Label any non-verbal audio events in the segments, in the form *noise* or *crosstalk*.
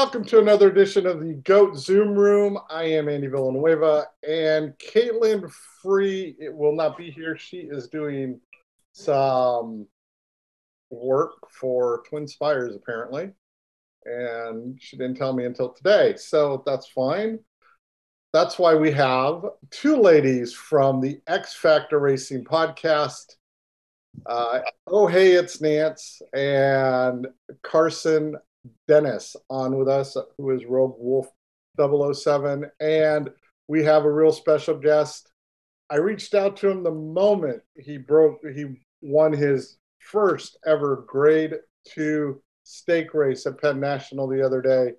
welcome to another edition of the GOAT Zoom Room. I am Andy Villanueva, and Caitlin Free it will not be here. She is doing some work for Twin Spires, apparently, and she didn't tell me until today, so that's fine. That's why we have two ladies from the X Factor Racing podcast. Uh, oh, hey, it's Nance and Carson Dennis on with us, who is Rogue Wolf 007. And we have a real special guest. I reached out to him the moment he broke, he won his first ever grade two stake race at Penn National the other day.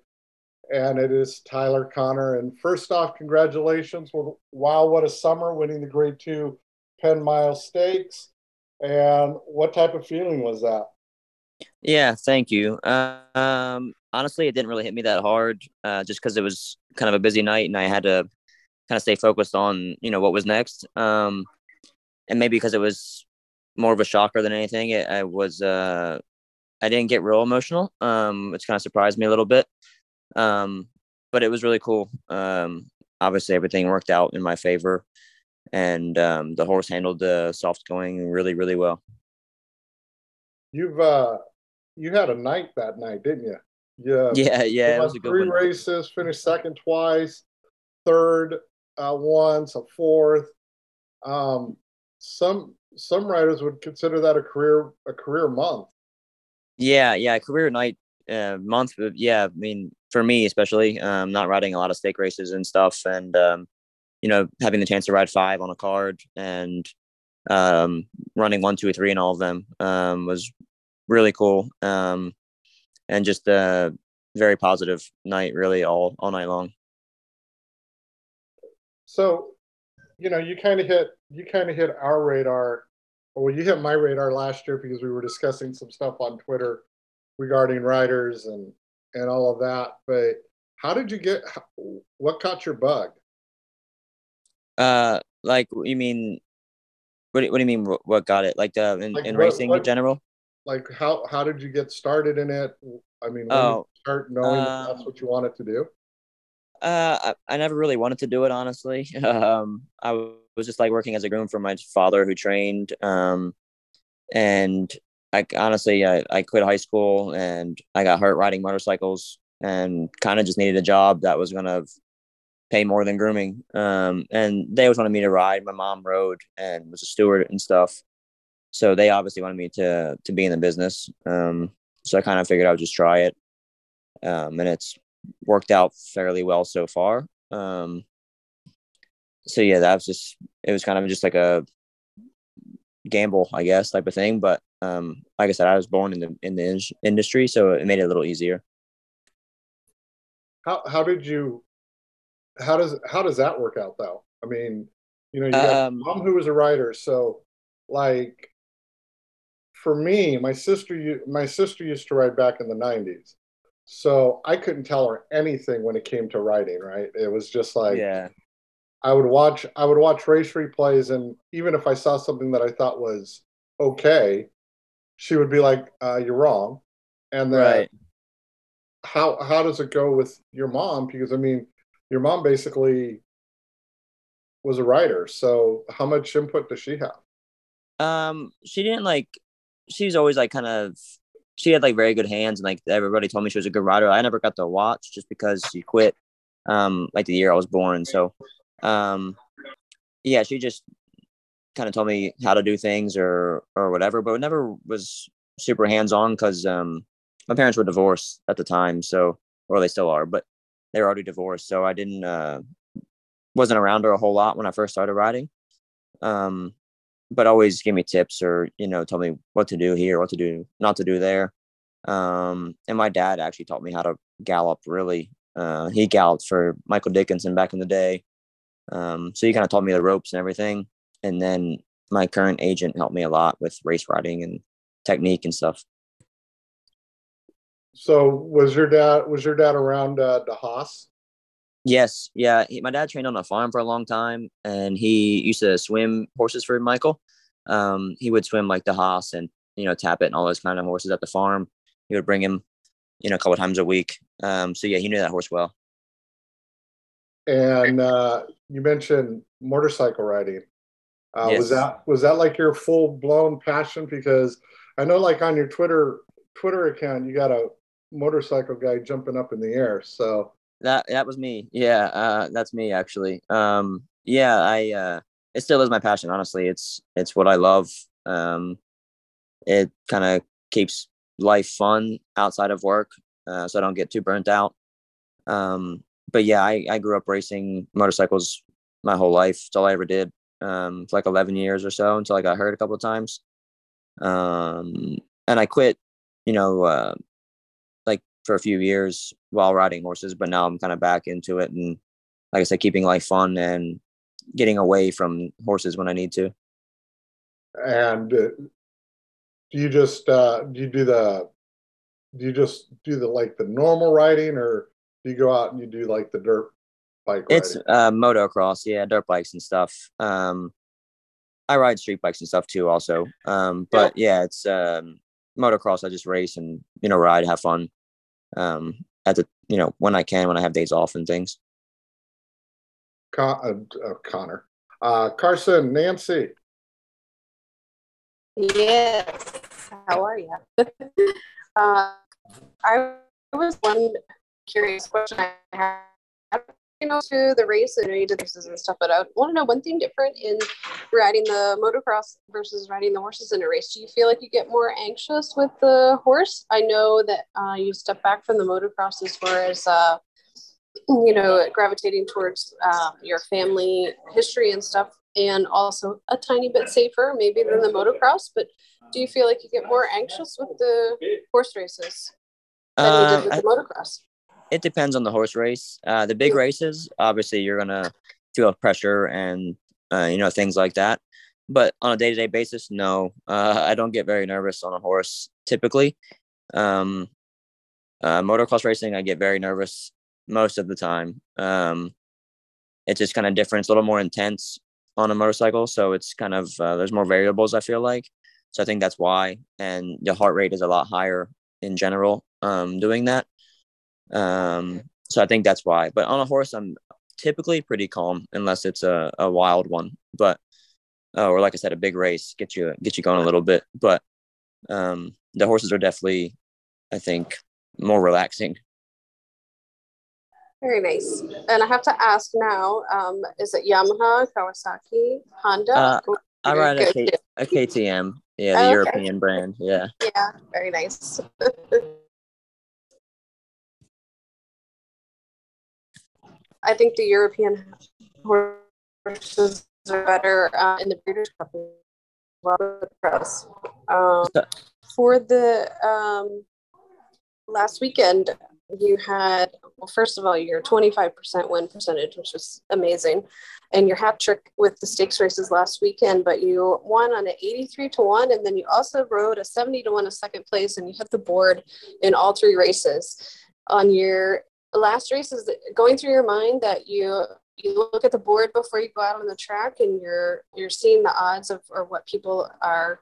And it is Tyler Conner. And first off, congratulations. Wow, what a summer winning the grade two Penn Mile Stakes. And what type of feeling was that? Yeah, thank you. Um, honestly, it didn't really hit me that hard, uh, just because it was kind of a busy night and I had to kind of stay focused on you know what was next. Um, and maybe because it was more of a shocker than anything, it, I was uh, I didn't get real emotional, um, which kind of surprised me a little bit. Um, but it was really cool. Um, obviously, everything worked out in my favor, and um, the horse handled the soft going really, really well. You've uh, you had a night that night, didn't you? Yeah, *laughs* yeah, yeah. It was three one. races, finished second twice, third uh, once, a fourth. Um, some some riders would consider that a career a career month. Yeah, yeah, career night uh, month. Yeah, I mean, for me especially, um, not riding a lot of stake races and stuff, and um, you know, having the chance to ride five on a card and um, running one, two, three, and all of them um, was really cool. Um, and just a very positive night, really all all night long. So, you know, you kind of hit you kind of hit our radar, or well, you hit my radar last year because we were discussing some stuff on Twitter regarding riders and and all of that. But how did you get? What caught your bug? Uh, like you mean? What What do you mean? What got it? Like uh, in, like in what, racing what, in general? Like how how did you get started in it? I mean, when oh, start knowing that that's um what you wanted to do? Uh, I, I never really wanted to do it honestly. *laughs* Um, I was just like working as a groom for my father who trained. Um, and I honestly I, I quit high school and I got hurt riding motorcycles and kind of just needed a job that was gonna pay more than grooming. Um, and they always wanted me to ride. My mom rode and was a steward and stuff so they obviously wanted me to to be in the business. Um, so I kind of figured I would just try it, um, and it's worked out fairly well so far. Um, so yeah, that was just it was kind of just like a gamble, I guess, type of thing. But um, like I said, I was born in the in the in- industry, so it made it a little easier. How how did you? How does how does that work out though? I mean, you know, you got um, mom who was a writer, so like for me, my sister, my sister used to ride back in the '90s, so I couldn't tell her anything when it came to riding. Right? It was just like, yeah. I would watch, I would watch race replays, and even if I saw something that I thought was okay, she would be like, uh, "You're wrong," and then right. how how does it go with your mom? Because I mean, your mom basically was a writer, so how much input does she have? Um, she didn't like she's always like kind of she had like very good hands and like everybody told me she was a good rider. I never got to watch just because she quit um like the year I was born. So um yeah, she just kind of told me how to do things or or whatever, but never was super hands on because um my parents were divorced at the time, so or they still are, but they were already divorced, so I didn't uh wasn't around her a whole lot when I first started riding. Um but always give me tips or you know tell me what to do here what to do not to do there. Um, and my dad actually taught me how to gallop really uh, he galloped for michael dickinson back in the day. Um, so he kind of taught me the ropes and everything. And then my current agent helped me a lot with race riding and technique and stuff. So was your dad was your dad around uh, Da Hoss? Yes, yeah. He, my dad trained on a farm for a long time, and he used to swim horses for Michael. Um, he would swim like Da Hoss and you know Tapit and all those kind of horses at the farm. He would bring him, you know, a couple times a week. Um, so yeah, he knew that horse well. And uh, you mentioned motorcycle riding. Uh, Yes. Was that was that like your full blown passion? Because I know, like on your Twitter Twitter account, you got a motorcycle guy jumping up in the air. So That that was me. Yeah, uh, that's me actually. Um, yeah, I uh, it still is my passion. Honestly, it's it's what I love. Um, it kind of keeps life fun outside of work, uh, so I don't get too burnt out. Um, but yeah, I I grew up racing motorcycles my whole life. It's all I ever did. Um, for like eleven years or so until I got hurt a couple of times. Um, and I quit. You know, uh, for a few years while riding horses, but now I'm kind of back into it and like I said, keeping life fun and getting away from horses when I need to. and uh, do you just uh, do you do the do you just do the like the normal riding, or do you go out and you do like the dirt bike It's riding? uh motocross, yeah, dirt bikes and stuff. Um I ride street bikes and stuff too also. Um but yeah, it's um motocross I just race and you know ride, have fun. Um at the you know when I can when I have days off and things. Con- uh, uh, Conner, uh, Carson, Nancy. Yes. How are you? *laughs* uh, I was one curious question I had. You know, to the race, I know you did races and stuff, but I want to know one thing different in riding the motocross versus riding the horses in a race. Do you feel like you get more anxious with the horse? I know that uh, you step back from the motocross as far as uh, you know, gravitating towards um, your family history and stuff, and also a tiny bit safer maybe than the motocross. But do you feel like you get more anxious with the horse races than you Uh, did with I- the motocross? It depends on the horse race. Uh, the big races, obviously, you're gonna feel pressure and uh, you know things like that. But on a day to day basis, no, uh, I don't get very nervous on a horse typically. Um, uh, motocross racing, I get very nervous most of the time. Um, it's just kind of different. It's a little more intense on a motorcycle, so it's kind of uh, there's more variables. I feel like, so I think that's why, and the heart rate is a lot higher in general. Um, doing that. Um, so I think that's why. But on a horse, I'm typically pretty calm unless it's a, a wild one. But uh, or like I said, a big race get you get you going a little bit. But um, the horses are definitely, I think, more relaxing. Very nice. And I have to ask now: um, Is it Yamaha, Kawasaki, Honda? Uh, Or I ride a? K- a KTM, yeah, the Okay. European brand, yeah. Yeah, very nice. *laughs* I think the European horses are better uh, in the Breeders' Cup as well. as Um, for the um, last weekend, you had well, first of all, your 25% win percentage, which was amazing, and your hat trick with the stakes races last weekend. But you won on an 83 to one, and then you also rode a 70 to one a second place, and you hit the board in all three races. On your last race, is going through your mind that you you look at the board before you go out on the track, and you're you're seeing the odds of or what people are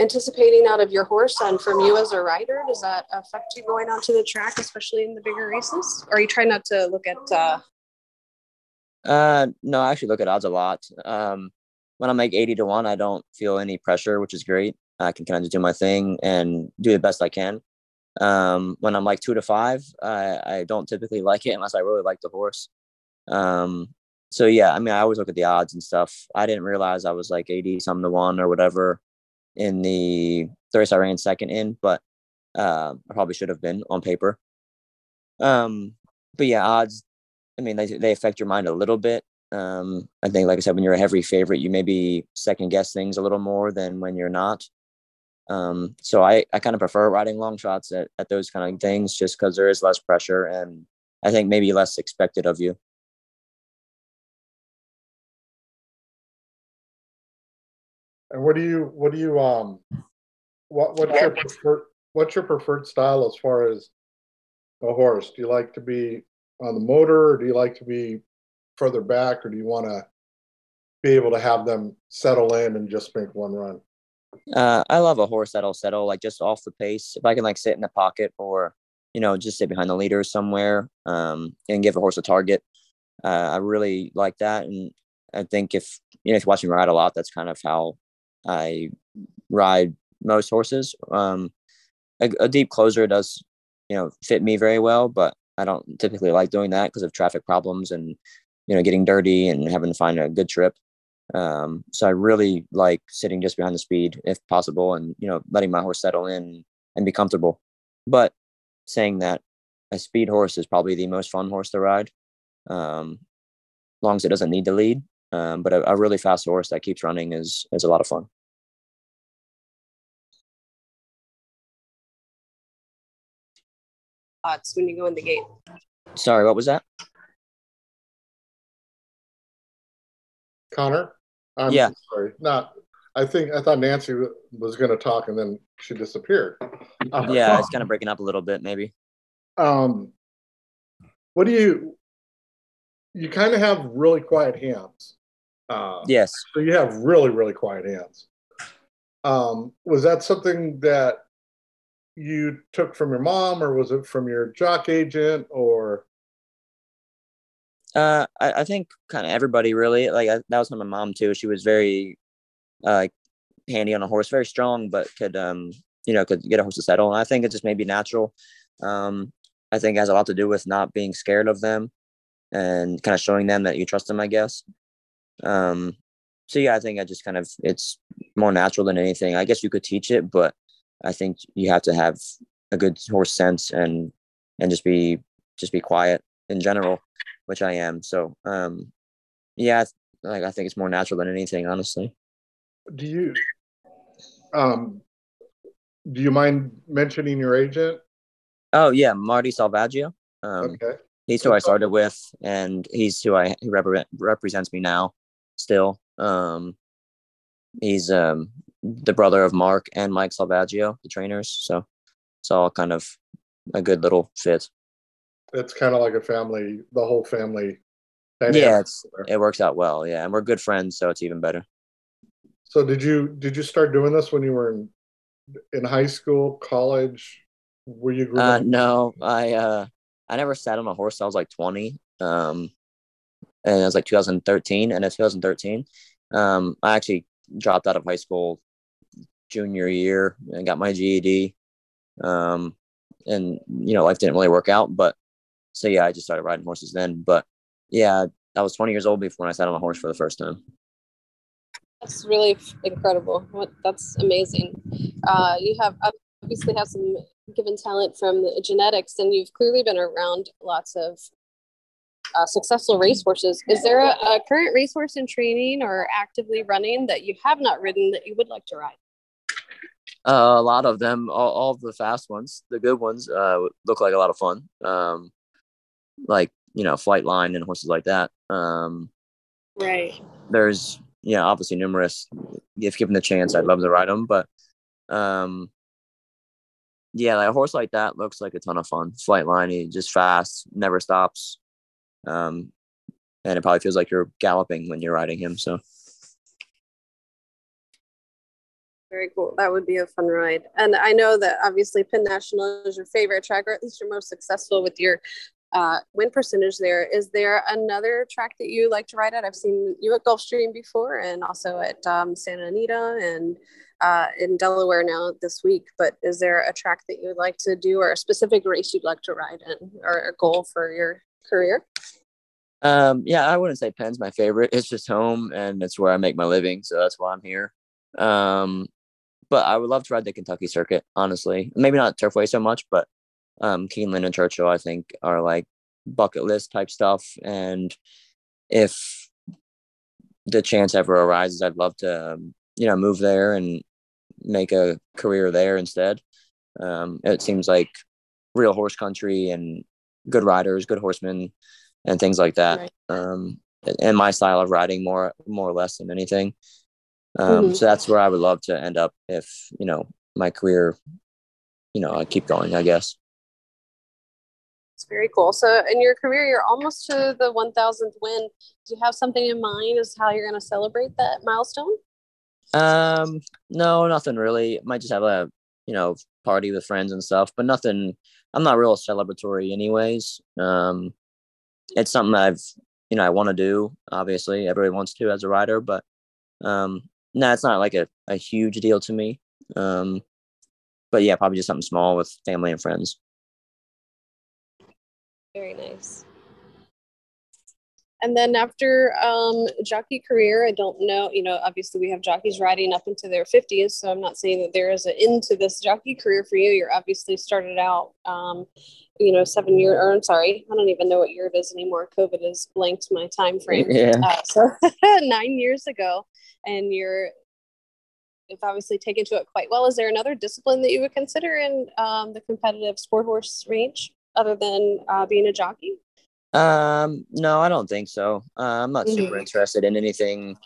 anticipating out of your horse and from you as a rider does that affect you going onto the track especially in the bigger races or are you trying not to look at uh Uh, no, I actually look at odds a lot. Um, when I'm like 80 to 1, I don't feel any pressure, which is great. I can kind of do my thing and do the best I can. Um, when I'm like two to five, I, I don't typically like it unless I really like the horse. Um, so yeah, I mean, I always look at the odds and stuff. I didn't realize I was like 80 something to one or whatever in the race I ran second in, but uh, I probably should have been on paper. Um, but yeah, odds I mean, they they affect your mind a little bit. Um, I think, like I said, when you're a heavy favorite, you maybe second guess things a little more than when you're not. Um, so I, I kind of prefer riding long shots at, at those kind of things just because there is less pressure and I think maybe less expected of you. And what do you what do you um what what's your preferred what's your preferred style as far as a horse? Do you like to be on the motor or do you like to be further back or do you want to be able to have them settle in and just make one run? Uh, I love a horse that'll settle like just off the pace. If I can like sit in the pocket or you know, just sit behind the leader somewhere um, and give a horse a target. Uh, I really like that, and I think if you know if you watch me ride a lot, that's kind of how I ride most horses. Um, a, a deep closer does you know fit me very well, but I don't typically like doing that because of traffic problems and you know getting dirty and having to find a good trip. Um, so I really like sitting just behind the speed if possible, and you know letting my horse settle in and be comfortable. But saying that a speed horse is probably the most fun horse to ride, um, long as it doesn't need to lead. Um, but a, a really fast horse that keeps running is is a lot of fun. Thoughts when you go in the gate. Sorry, what was that? Conner? I'm Yeah. Sorry. Not, I think, I thought Nancy was going to talk and then she disappeared. Uh, Yeah, it's kind of breaking up a little bit, maybe. Um, what do you, you kind of have really quiet hands. Uh, Yes. So you have really, really quiet hands. Um, was that something that you took from your mom or was it from your jock agent or Uh, I, I think kind of everybody really like I, that was my mom too. She was very uh, handy on a horse, very strong, but could um you know could get a horse to settle. And I think it just may be natural. Um, I think it has a lot to do with not being scared of them and kind of showing them that you trust them. I guess. Um, so yeah, I think I just kind of it's more natural than anything. I guess you could teach it, but I think you have to have a good horse sense and and just be just be quiet in general which I am. So, um, yeah, like I think it's more natural than anything, honestly. do you um do you mind mentioning your agent Oh yeah, Marty Salvaggio. Um, okay he's who I started with, and he's who I he repre- represents me now. Still, um, he's um the brother of Mark and Mike Salvaggio, the trainers. So it's all kind of a good little fit. It's kind of like a family the whole family Yeah, it works out well. Yeah, and we're good friends, so it's even better. so did you did you start doing this when you were in in high school college were you Uh, no, I uh, I never sat on a horse. I was like twenty. Um, and it was like 2013. And in 2013, um, I actually dropped out of high school junior year and got my GED. Um, and you know, life didn't really work out. But so yeah, I just started riding horses then. But yeah, I was 20 years old before I sat on a horse for the first time. That's really incredible. That's amazing. Uh, you have obviously have some given talent from the genetics, and you've clearly been around lots of uh, successful racehorses. Is there a, a current racehorse in training or actively running that you have not ridden that you would like to ride? Uh, a lot of them, all, all of the fast ones, the good ones, uh, look like a lot of fun. Um, like you know, Flightline and horses like that. Um, Right. there's yeah obviously numerous if given the chance i'd love to ride them but um yeah like a horse like that looks like a ton of fun Flightline he just fast never stops um and it probably feels like you're galloping when you're riding him so Very cool. That would be a fun ride. And I know that obviously Penn National is your favorite track, or at least you're most successful with your uh, win percentage there. Is there another track that you like to ride at? I've seen you at Gulfstream before and also at um, Santa Anita and uh, in Delaware now this week. But is there a track that you would like to do or a specific race you'd like to ride in or a goal for your career? um yeah i wouldn't say penn's my favorite it's just home and it's where i make my living so that's why i'm here um but i would love to ride the kentucky circuit honestly maybe not turfway so much but um keeneland and churchill i think are like bucket list type stuff and if the chance ever arises i'd love to um, you know move there and make a career there instead um it seems like real horse country and good riders good horsemen and things like that Right. um and my style of riding more more or less than anything um Mhm. so that's where i would love to end up if you know my career you know i keep going i guess It's very cool. So in your career, you're almost to the 1000th win. Do you have something in mind as how you're going to celebrate that milestone? um no nothing really might just have a you know, party with friends and stuff, but nothing. I'm not real celebratory, anyways. Um, it's something I've, you know, I want to do. Obviously, everybody wants to as a rider, but um, no, it's not like a, a huge deal to me. Um, but yeah, probably just something small with family and friends. Very nice. And then after um, jockey career, I don't know, you know, obviously we have jockeys riding up into their 50s. So I'm not saying that there is an end to this jockey career for you. You're obviously started out, um, you know, seven year, or I'm sorry, I don't even know what year it is anymore. COVID has blanked my time frame. Yeah. Uh, so *laughs* nine years ago. And you're, it's obviously taken to it quite well. Is there another discipline that you would consider in um, the competitive sport horse range other than uh, being a jockey? Um, no, I don't think so. Uh, I'm not super Mhm. interested in anything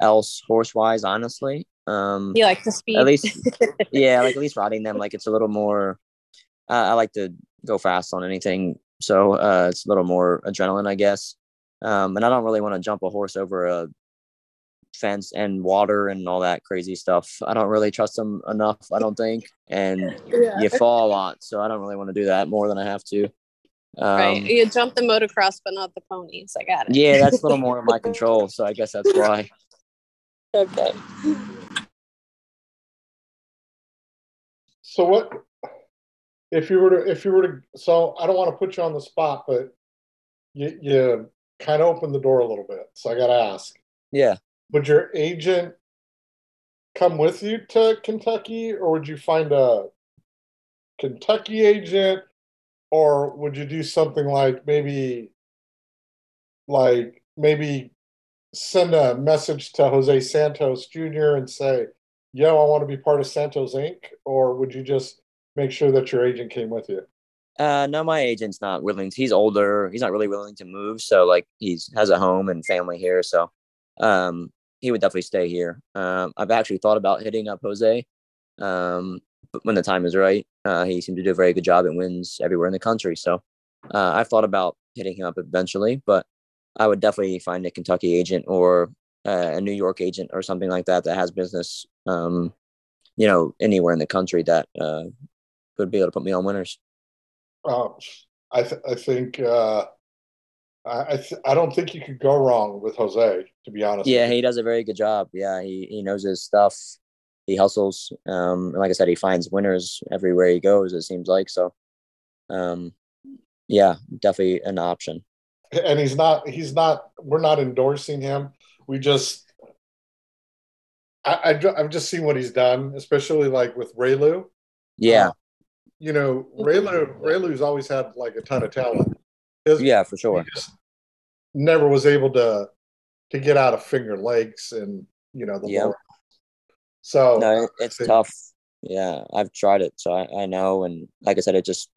else horse wise, honestly. Um, You like the speed? at least, *laughs* yeah, like at least riding them, like it's a little more. Uh, I like to go fast on anything, so uh, it's a little more adrenaline, I guess. Um, and I don't really want to jump a horse over a fence and water and all that crazy stuff. I don't really trust them enough. I don't think, and yeah. you fall a lot, so I don't really want to do that more than I have to. Um, right. You jump the motocross, but not the ponies. I got it. Yeah, that's a little more in my *laughs* control, so I guess that's why. Okay. So what if you were to if you were to so I don't want to put you on the spot, but you you kind of opened the door a little bit. So I gotta ask. Yeah. Would your agent come with you to Kentucky or would you find a Kentucky agent or would you do something like maybe like maybe send a message to Jose Santos Jr. and say, yo, I want to be part of Santos Inc. Or would you just make sure that your agent came with you? Uh, no, my agent's not willing. He's older. He's not really willing to move. So like he's has a home and family here. So um, he would definitely stay here. Um, I've actually thought about hitting up Jose. Um, when the time is right, uh, he seemed to do a very good job and wins everywhere in the country. So uh, I've thought about hitting him up eventually, but I would definitely find a Kentucky agent or uh, a New York agent or something like that that has business, um, you know, anywhere in the country that uh, would be able to put me on winners. Um, I th- I think uh, I I, th- I don't think you could go wrong with Jose. To be honest. Yeah, he does a very good job. Yeah, he he knows his stuff. He hustles. Um, and like I said, he finds winners everywhere he goes. It seems like so. Um, yeah, definitely an option. and he's not he's not we're not endorsing him we just I, I I've just seen what he's done especially like with Reylu Yeah, Uh, you know Reylu Reylu's always had like a ton of talent Yeah, for sure. never was able to to get out of Finger Lakes and you know the lower so No, it's think- tough. Yeah, I've tried it, so I, I know. And like I said, it just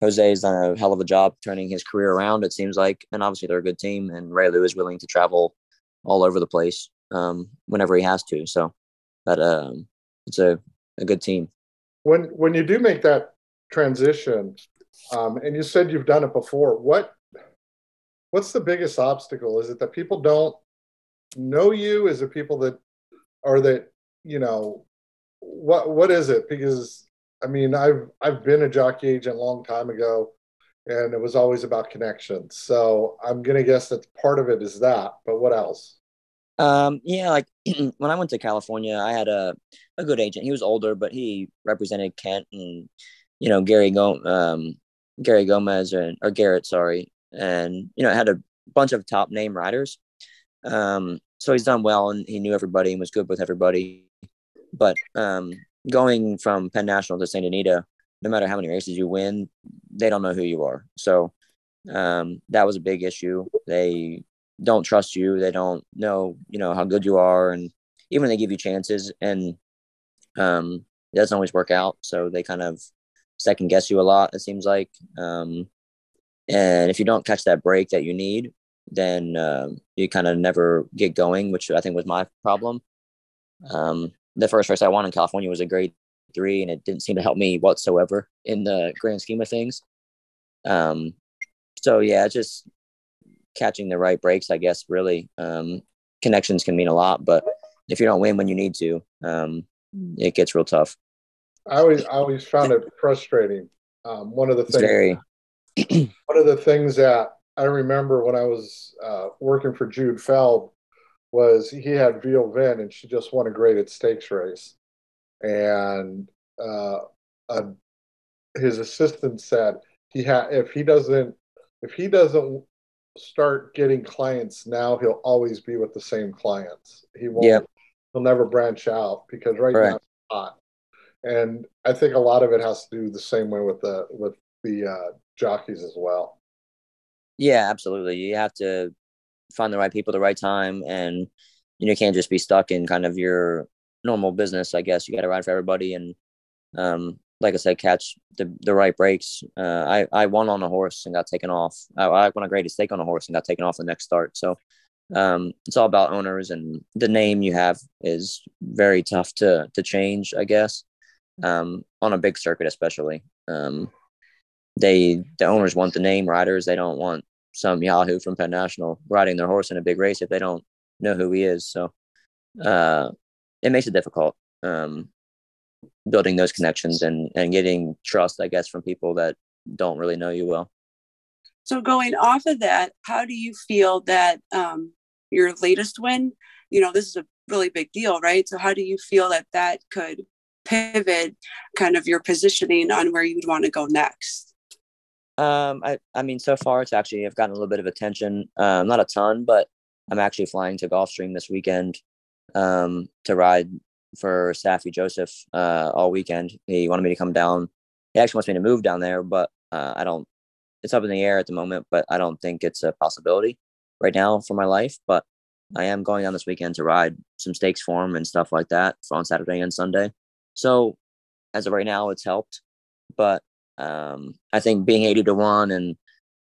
Jose's done a hell of a job turning his career around. It seems like, and obviously they're a good team, and Reylu is willing to travel all over the place um, whenever he has to. So that um, it's a, a good team. when when you do make that transition um, and you said you've done it before. What what's the biggest obstacle? Is it that people don't know you? Is it people that are that you know what what is it? Because i mean i've i've been a jockey agent a long time ago and it was always about connections. So i'm gonna guess that part of it is that but what else? Um, yeah, like *clears throat* when I went to California, I had a, a good agent. He was older, but he represented Kent and you know Gary Go um Gary Gomez and or Garrett, sorry, and you know had a bunch of top name riders. Um, so he's done well and he knew everybody and was good with everybody. But um, going from Penn National to Saint Anita, no matter how many races you win, they don't know who you are. So um, that was a big issue. They don't trust you. They don't know, you know, how good you are, and even they give you chances, and um, it doesn't always work out. So they kind of second guess you a lot. It seems like, um, and if you don't catch that break that you need, then um, you kind of never get going, which I think was my problem. Um, the first race I won in California was a grade three, and it didn't seem to help me whatsoever in the grand scheme of things. Um, so yeah, just catching the right breaks, I guess, really. Um, connections can mean a lot, but if you don't win when you need to, um, it gets real tough. I always I always found it frustrating. Um, one of the things *clears throat* one of the things that I remember when I was uh, working for Jude Feld was he had Veal Vin and she just won a graded stakes race, and uh, uh, his assistant said he had if he doesn't if he doesn't start getting clients now he'll always be with the same clients he won't Yep. he'll never branch out because right Right. now it's hot and i think a lot of it has to do the same way with the with the uh, jockeys as well Yeah, absolutely. You have to find the right people at the right time, and you know, you can't just be stuck in kind of your normal business. I guess you got to ride for everybody, and um, like I said, catch the the right breaks. Uh, I I won on a horse and got taken off. I, I won a graded stake on a horse and got taken off the next start. So um, it's all about owners, and the name you have is very tough to to change. I guess um, on a big circuit, especially. Um, they the owners want the name riders. They don't want some Yahoo from Penn National riding their horse in a big race if they don't know who he is. So uh, it makes it difficult um, building those connections and and getting trust, I guess, from people that don't really know you well. So going off of that, how do you feel that um, your latest win? You know, this is a really big deal, right? So how do you feel that that could pivot kind of your positioning on where you would want to go next? Um, I I mean, so far it's actually I've gotten a little bit of attention. Um, not a ton, but I'm actually flying to Gulfstream this weekend um, to ride for Saffie Joseph uh, all weekend. He wanted me to come down. He actually wants me to move down there, but uh, I don't. It's up in the air at the moment, but I don't think it's a possibility right now for my life. But I am going down this weekend to ride some stakes for him and stuff like that on Saturday and Sunday. So as of right now, it's helped, but um, I think being 80 to one and,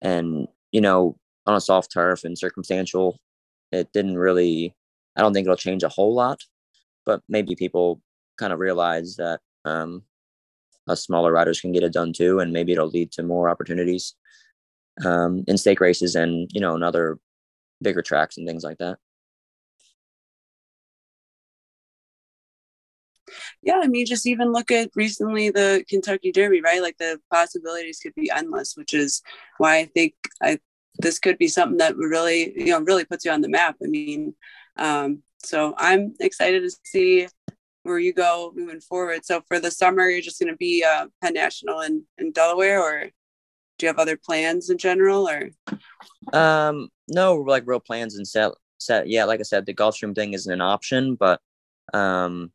and, you know, on a soft turf and circumstantial, it didn't really, I don't think it'll change a whole lot, but maybe people kind of realize that, um, us smaller riders can get it done too. And maybe it'll lead to more opportunities, um, in stake races and, you know, and other bigger tracks and things like that. Yeah, I mean, just even look at recently the Kentucky Derby, right? Like the possibilities could be endless, which is why I think I this could be something that really, you know, really puts you on the map. I mean, um, so I'm excited to see where you go moving forward. So for the summer, you're just going to be uh, Penn National in, in Delaware, or do you have other plans in general? Or Um, no, like real plans and set set. Yeah, like I said, the Gulfstream thing isn't an option, but um,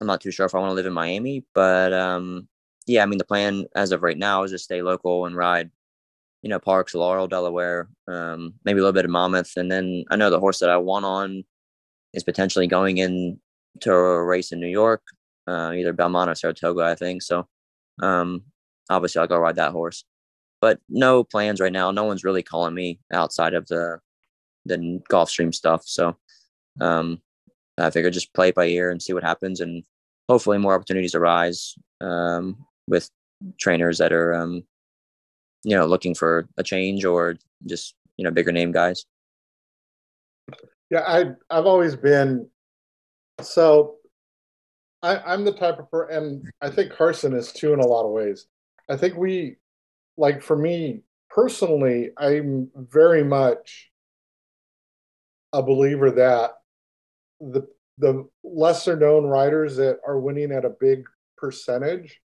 I'm not too sure if I want to live in Miami. But um, yeah, I mean the plan as of right now is to stay local and ride, you know, Parx, Laurel, Delaware, um, maybe a little bit of Monmouth, and then I know the horse that I want on is potentially going in to a race in New York, uh, either Belmont or Saratoga, I think. So, um, obviously I'll go ride that horse but no plans right now. No one's really calling me outside of the the Gulfstream stuff. So um, I figure just play it by ear and see what happens, and hopefully more opportunities arise um, with trainers that are um, you know looking for a change or just you know bigger name guys. Yeah, I I've always been so I, I'm the type of per and I think Carson is too in a lot of ways. I think we like for me personally, I'm very much a believer that the the lesser known riders that are winning at a big percentage,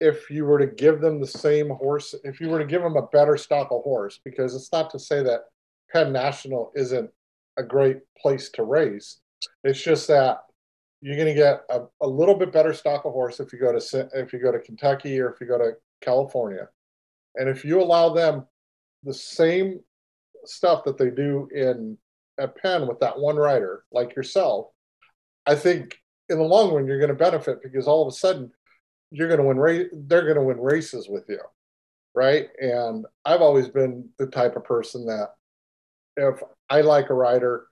if you were to give them the same horse, if you were to give them a better stock of horse, because it's not to say that Penn National isn't a great place to race. It's just that you're going to get a, a little bit better stock of horse if you go to if you go to Kentucky or if you go to California, and if you allow them the same stuff that they do in at Penn with that one rider like yourself, I think in the long run you're going to benefit because all of a sudden you're going to win race. They're going to win races with you, right? And I've always been the type of person that if I like a rider,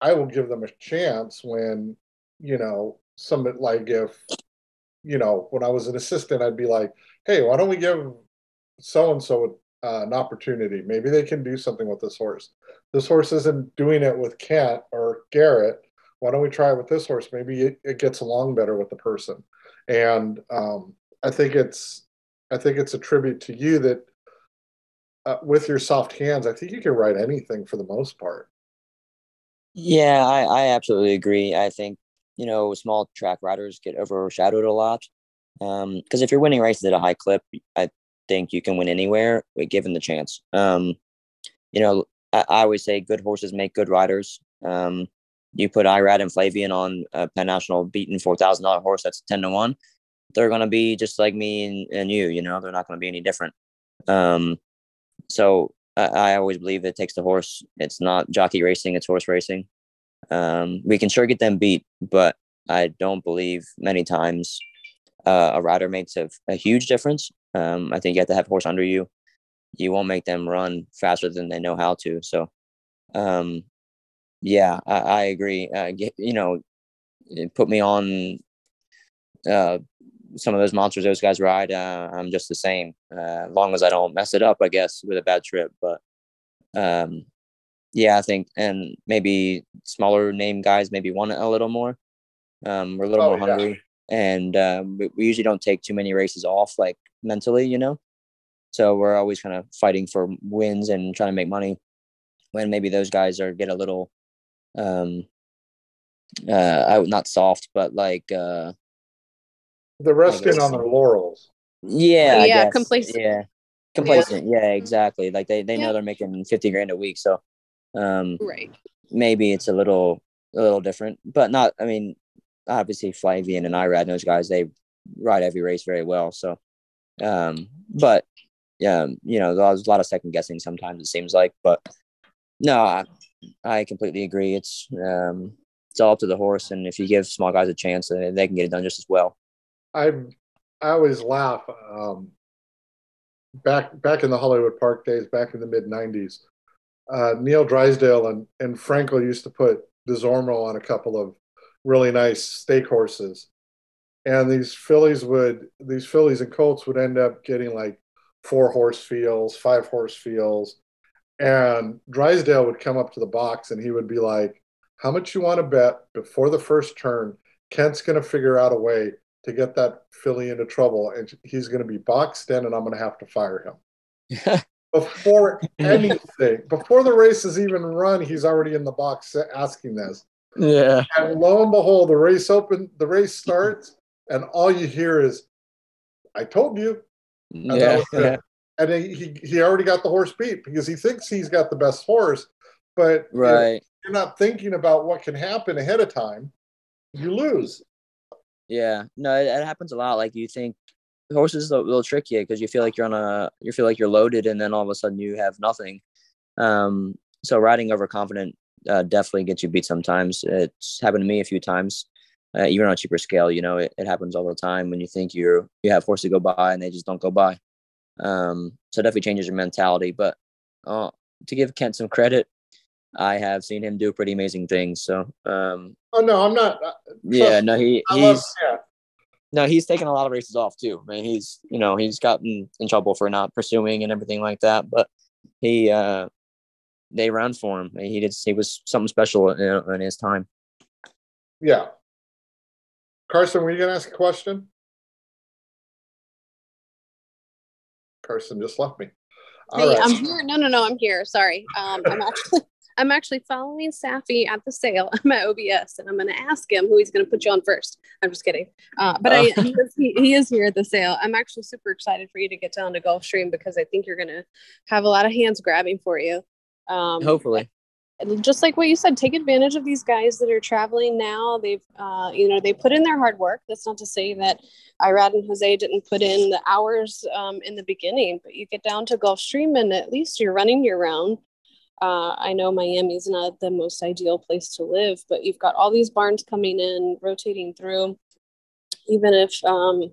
I will give them a chance when, you know, some like if, you know, when I was an assistant, I'd be like, hey, why don't we give so and so an opportunity? Maybe they can do something with this horse. This horse isn't doing it with Kent or Garrett. why don't we try it with this horse? Maybe it, it gets along better with the person. And um, I think it's I think it's a tribute to you that uh, with your soft hands, I think you can ride anything for the most part. Yeah, I, I absolutely agree. I think, you know, small track riders get overshadowed a lot. Um, because if you're winning races at a high clip, I think you can win anywhere given the chance. Um, you know, I, I always say good horses make good riders. Um, you put Irad and Flavien on a Penn National beaten four thousand dollar horse that's ten to one, they're gonna be just like me and, and you. You know, they're not gonna be any different. Um, so I, I always believe it takes the horse. It's not jockey racing; it's horse racing. Um, we can sure get them beat, but I don't believe many times uh, a rider makes a, a huge difference. Um, I think you have to have a horse under you. You won't make them run faster than they know how to. So, um, yeah, I, I agree. Uh, get, you know, put me on uh, some of those monsters those guys ride. Uh, I'm just the same, uh, as long as I don't mess it up, I guess, with a bad trip. But um, yeah, I think, and maybe smaller name guys maybe want it a little more. Um, we're a little oh, more yeah. hungry, and um, we, we usually don't take too many races off, like mentally, you know. So we're always kind of fighting for wins and trying to make money. When maybe those guys are get a little, um, uh, not soft, but like uh, they're resting on their laurels. Yeah, yeah, complacent. Yeah, complacent. Yeah. yeah, exactly. Like they they yeah. know they're making fifty grand a week, so um, right. Maybe it's a little a little different, but not. I mean, obviously Flavien and Irad, those guys, they ride every race very well. So, um, but yeah, you know, there's a lot of second guessing sometimes. It seems like, but no, I, I completely agree. It's um, it's all up to the horse, and if you give small guys a chance, they can get it done just as well. I I always laugh. Um, back back in the Hollywood Park days, back in the mid '90s, uh, Neil Drysdale and and Frankel used to put Desormeaux on a couple of really nice stake horses, and these fillies would these fillies and colts would end up getting like four horse fields, five horse fields, and Drysdale would come up to the box and he would be like, "How much you want to bet before the first turn? Kent's going to figure out a way to get that filly into trouble, and he's going to be boxed in, and I'm going to have to fire him." before *laughs* anything, before the race is even run, he's already in the box asking this. Yeah. And lo and behold, the race open, the race starts, and all you hear is, "I told you." And yeah. yeah. *laughs* And he he already got the horse beat because he thinks he's got the best horse, but right. you're not thinking about what can happen ahead of time. You lose. Yeah, no, it, it happens a lot. Like you think horses a little tricky because you feel like you're on a you feel like you're loaded and then all of a sudden you have nothing. Um, so riding overconfident uh, definitely gets you beat sometimes. It's happened to me a few times, uh, even on a cheaper scale. You know, it, it happens all the time when you think you're you have horses go by and they just don't go by. Um, so definitely changes your mentality. But uh, to give Kent some credit, I have seen him do pretty amazing things. So, um, oh no, I'm not. Uh, yeah, no, he he's love, yeah no, he's taken a lot of races off too. I mean, he's you know he's gotten in trouble for not pursuing and everything like that, but he uh they ran for him. He did. He was something special in, in his time. Yeah. Carson, were you going to ask a question? Carson just left me. All right. I'm here. No, no, no. I'm here. Sorry. Um, I'm actually *laughs* I'm actually following Saffie at the sale. I'm at OBS and I'm going to ask him who he's going to put you on first. I'm just kidding. Uh, but I, oh. he, is, he, he, is here at the sale. I'm actually super excited for you to get down to Gulfstream because I think you're going to have a lot of hands grabbing for you. Um, Hopefully. Just like what you said, take advantage of these guys that are traveling now. They've, uh, you know, they put in their hard work. That's not to say that Irad and Jose didn't put in the hours um, in the beginning, but you get down to Gulfstream and at least you're running your round uh, I know Miami's not the most ideal place to live, but you've got all these barns coming in, rotating through. Even if um,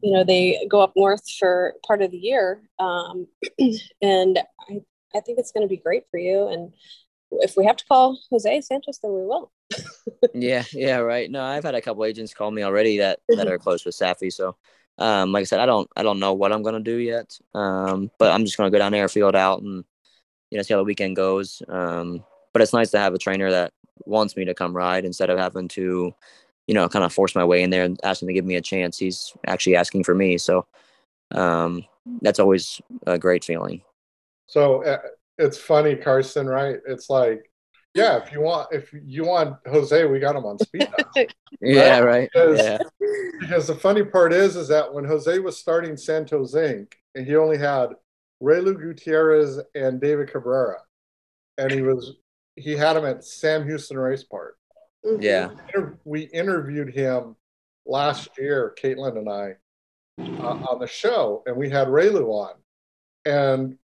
you know they go up north for part of the year, um, *clears throat* and I, I think it's going to be great for you. And if we have to call Jose Sanchez, then we will. *laughs* yeah, yeah, right. No, I've had a couple agents call me already that that are close with Saffie. So, um, like I said, I don't I don't know what I'm gonna do yet. Um, but I'm just gonna go down there, field out, and you know, see how the weekend goes. Um, but it's nice to have a trainer that wants me to come ride instead of having to, you know, kind of force my way in there and ask him to give me a chance. He's actually asking for me. So um, that's always a great feeling. So uh, it's funny, Carson, right? It's like, yeah, if you want, if you want Jose, we got him on speed dial. *laughs* yeah, right. Because, yeah. because the funny part is, is that when Jose was starting Santos Inc., and he only had Reylu Gutierrez and David Cabrera, and he was he had him at Sam Houston Race Park. Mhm. Yeah. We interviewed him last year, Caitlin and I, uh, on the show, and we had Reylu on, and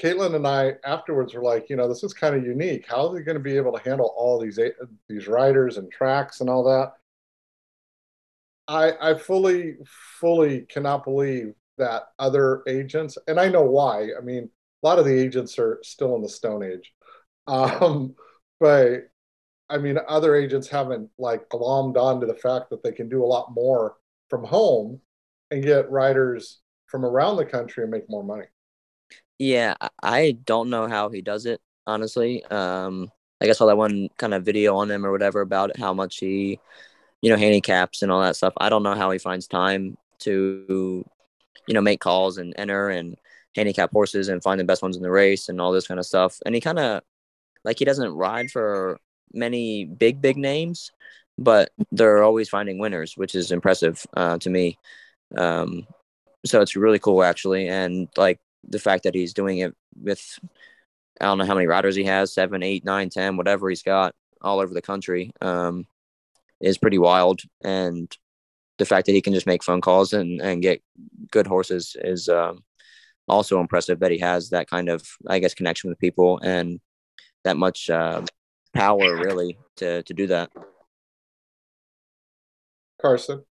Caitlin and I afterwards were like, you know, this is kind of unique. How are they going to be able to handle all these these riders and tracks and all that? I I fully fully cannot believe that other agents, and I know why. I mean, a lot of the agents are still in the Stone Age, um, but I mean, other agents haven't like glommed onto the fact that they can do a lot more from home and get riders from around the country and make more money. Yeah, I- don't know how he does it, honestly. Um, I saw that one kind of video on him or whatever about how much he, you know, handicaps and all that stuff. I don't know how he finds time to, you know, make calls and enter and handicap horses and find the best ones in the race and all this kind of stuff. And he kind of, like, he doesn't ride for many big, big names, but they're always finding winners, which is impressive uh, to me. Um, so it's really cool, actually. And, like, the fact that he's doing it with I don't know how many riders he has seven, eight, nine, ten, whatever he's got all over the country um, is pretty wild. And the fact that he can just make phone calls and, and get good horses is um, also impressive that he has that kind of, I guess, connection with people and that much uh, power really to, to do that. Carson.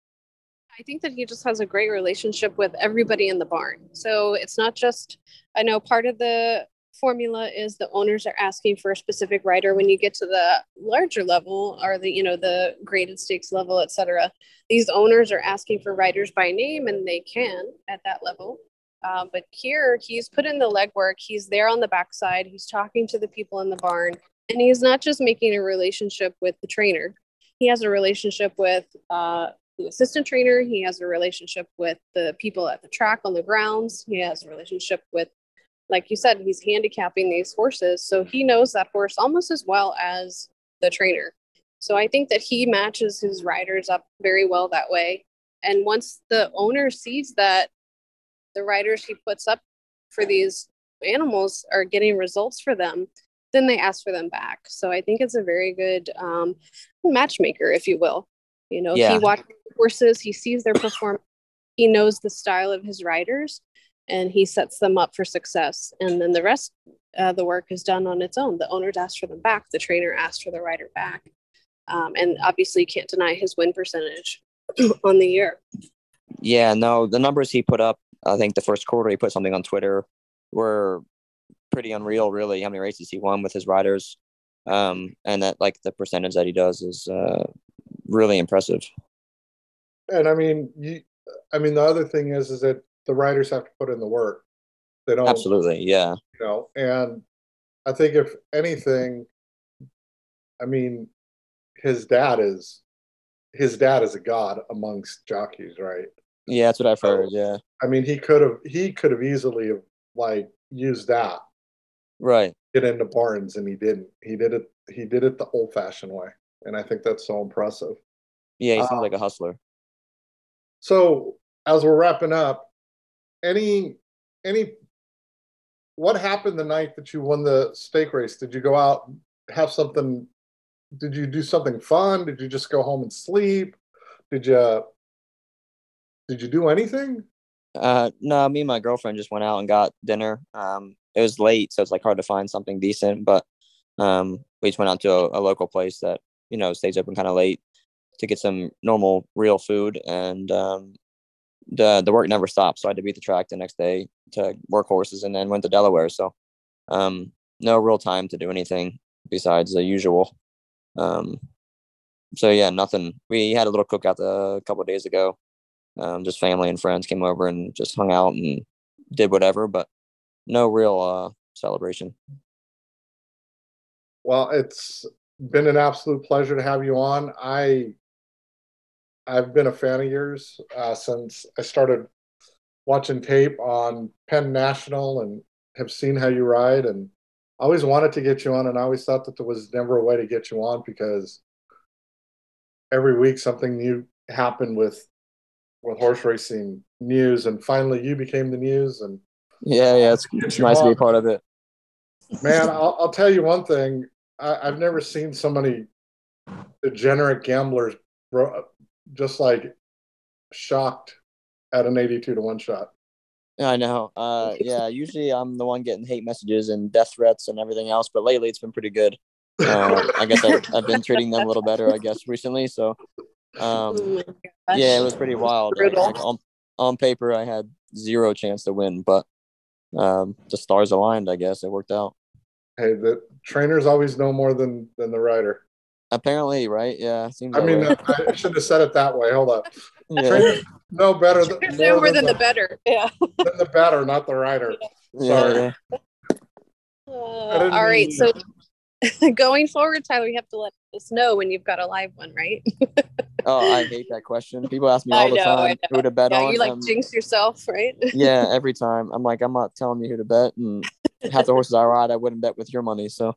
I think that he just has a great relationship with everybody in the barn. So it's not just, I know part of the formula is the owners are asking for a specific rider. When you get to the larger level or the, you know, the graded stakes level, et cetera, these owners are asking for riders by name and they can at that level. Um, but here he's put in the legwork. He's there on the backside. He's talking to the people in the barn and he's not just making a relationship with the trainer. He has a relationship with uh, the assistant trainer. He has a relationship with the people at the track on the grounds. He has a relationship with, like you said, he's handicapping these horses. So he knows that horse almost as well as the trainer. So I think that he matches his riders up very well that way. And once the owner sees that the riders he puts up for these animals are getting results for them, then they ask for them back. So I think it's a very good um, matchmaker, if you will. You know, Yeah. he watches horses, he sees their performance, he knows the style of his riders, and he sets them up for success. And then the rest, uh, the work is done on its own. The owners ask for them back, the trainer asks for the rider back. Um, and obviously, you can't deny his win percentage *clears throat* on the year. Yeah, no, the numbers he put up, I think the first quarter he put something on Twitter were pretty unreal, really. How many races he won with his riders, um, and that like the percentage that he does is uh, really impressive. And I mean, you, I mean, the other thing is, is that the riders have to put in the work. They don't, Absolutely, yeah, you know. And I think if anything, I mean, his dad is, his dad is a god amongst jockeys, right? yeah, that's what I've heard. Yeah, I mean, he could have, he could have easily have like used that right. get into barns, and he didn't. He did it. He did it the old-fashioned way, and I think that's so impressive. Yeah, he seems like a hustler. So as we're wrapping up, any any what happened the night that you won the stake race? Did you go out have something? Did you do something fun? Did you just go home and sleep? Did you did you do anything? Uh, no, me and my girlfriend just went out and got dinner. Um, it was late, so it's like hard to find something decent, but um, we just went out to a, a local place that you know stays open kind of late to get some normal real food, and um, the the work never stopped. So I had to beat the track the next day to work horses, and then went to Delaware. So um, no real time to do anything besides the usual. Um, so yeah, nothing. We had a little cookout a couple days ago um, just family and friends came over and just hung out and did whatever, but no real uh, celebration. Well, it's been an absolute pleasure to have you on. I I've been a fan of yours uh, since I started watching tape on Penn National and have seen how you ride and I always wanted to get you on and I always thought that there was never a way to get you on because every week something new happened with with horse racing news and finally you became the news and Yeah, yeah, it's, it's nice to be part of it. man I'll, I'll tell you one thing I, i've never seen so many degenerate gamblers bro, just like shocked at an 82 to 1 shot Yeah, I know. Uh, *laughs* yeah, usually I'm the one getting hate messages and death threats and everything else, but lately it's been pretty good. Uh, I guess I, I've been treating them a little better, I guess, recently. So, um, yeah, it was pretty wild. Like, like, on, on paper, I had zero chance to win, but um, the stars aligned. I guess it worked out. Hey the trainers always know more than than the rider Apparently, right? Yeah, seems. i mean way. i should have said it that way hold up *laughs* yeah, trainers know better than, There's more more than the the, better. Yeah. *laughs* than the bettor not the rider yeah, sorry. yeah. Uh, all right. So *laughs* going forward, Tyler, you have to let us know when you've got a live one, right? Oh, I hate that question. People ask me I all the know, time who to bet yeah, on. you like um, jinx yourself, right? yeah, every time. I'm like, I'm not telling you who to bet, and *laughs* half the horses I ride, I wouldn't bet with your money. So,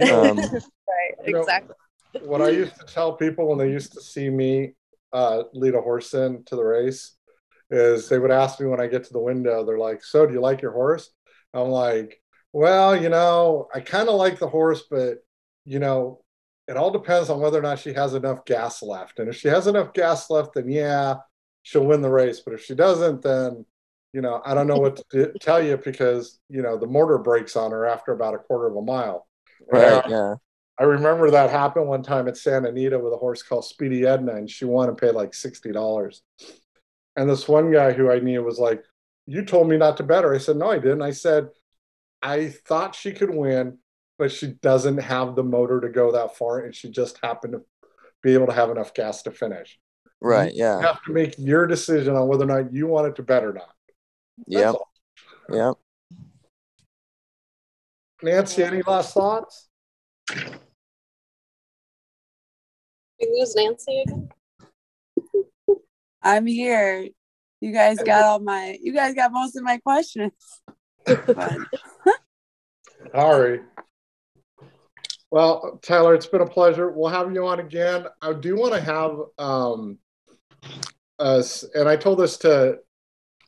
um, *laughs* right. You know, Exactly. what I used to tell people when they used to see me uh, lead a horse in to the race is they would ask me when I get to the window, they're like, So, do you like your horse? I'm like, Well, you know, I kind of like the horse, but, you know, it all depends on whether or not she has enough gas left. And if she has enough gas left, then yeah, she'll win the race. But if she doesn't, then, you know, I don't know what to tell you because, you know, the mortar breaks on her after about a quarter of a mile. right, And yeah, I remember that happened one time at Santa Anita with a horse called Speedy Edna, and she won and paid like sixty dollars. And this one guy who I knew was like, "You told me not to bet her." I said, "No, I didn't." I said, "I thought she could win, but she doesn't have the motor to go that far, and she just happened to be able to have enough gas to finish. right, You yeah, You have to make your decision on whether or not you wanted to bet or not." That's yep, yep. Nancy, any last thoughts? We lose Nancy again. I'm here. You guys got all my. You guys got most of my questions. But *laughs* Sorry. Well, Tyler, it's been a pleasure. We'll have you on again. I do want to have um us, and I told this to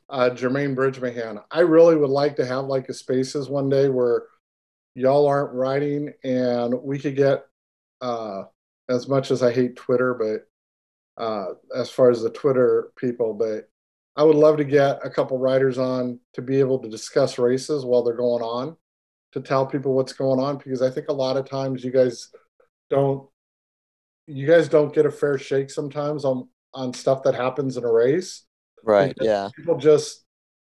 uh, Jermaine Bridgmohan. I really would like to have like a spaces one day where y'all aren't writing, and we could get uh, as much as I hate Twitter, but uh, as far as the Twitter people, but I would love to get a couple writers on to be able to discuss races while they're going on to tell people what's going on because I think a lot of times you guys don't you guys don't get a fair shake sometimes on on stuff that happens in a race. Right, yeah, People just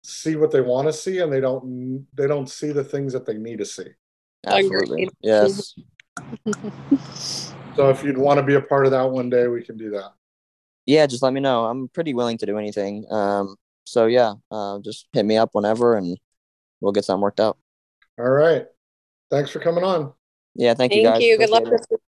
see what they want to see and they don't they don't see the things that they need to see. absolutely, yes. *laughs* So if you'd want to be a part of that one day, we can do that. Yeah, just let me know. I'm pretty willing to do anything. Um, so yeah, uh, just hit me up whenever, and we'll get something worked out. All right. Thanks for coming on. Yeah, thank, you Thank you. Good luck Appreciate it. this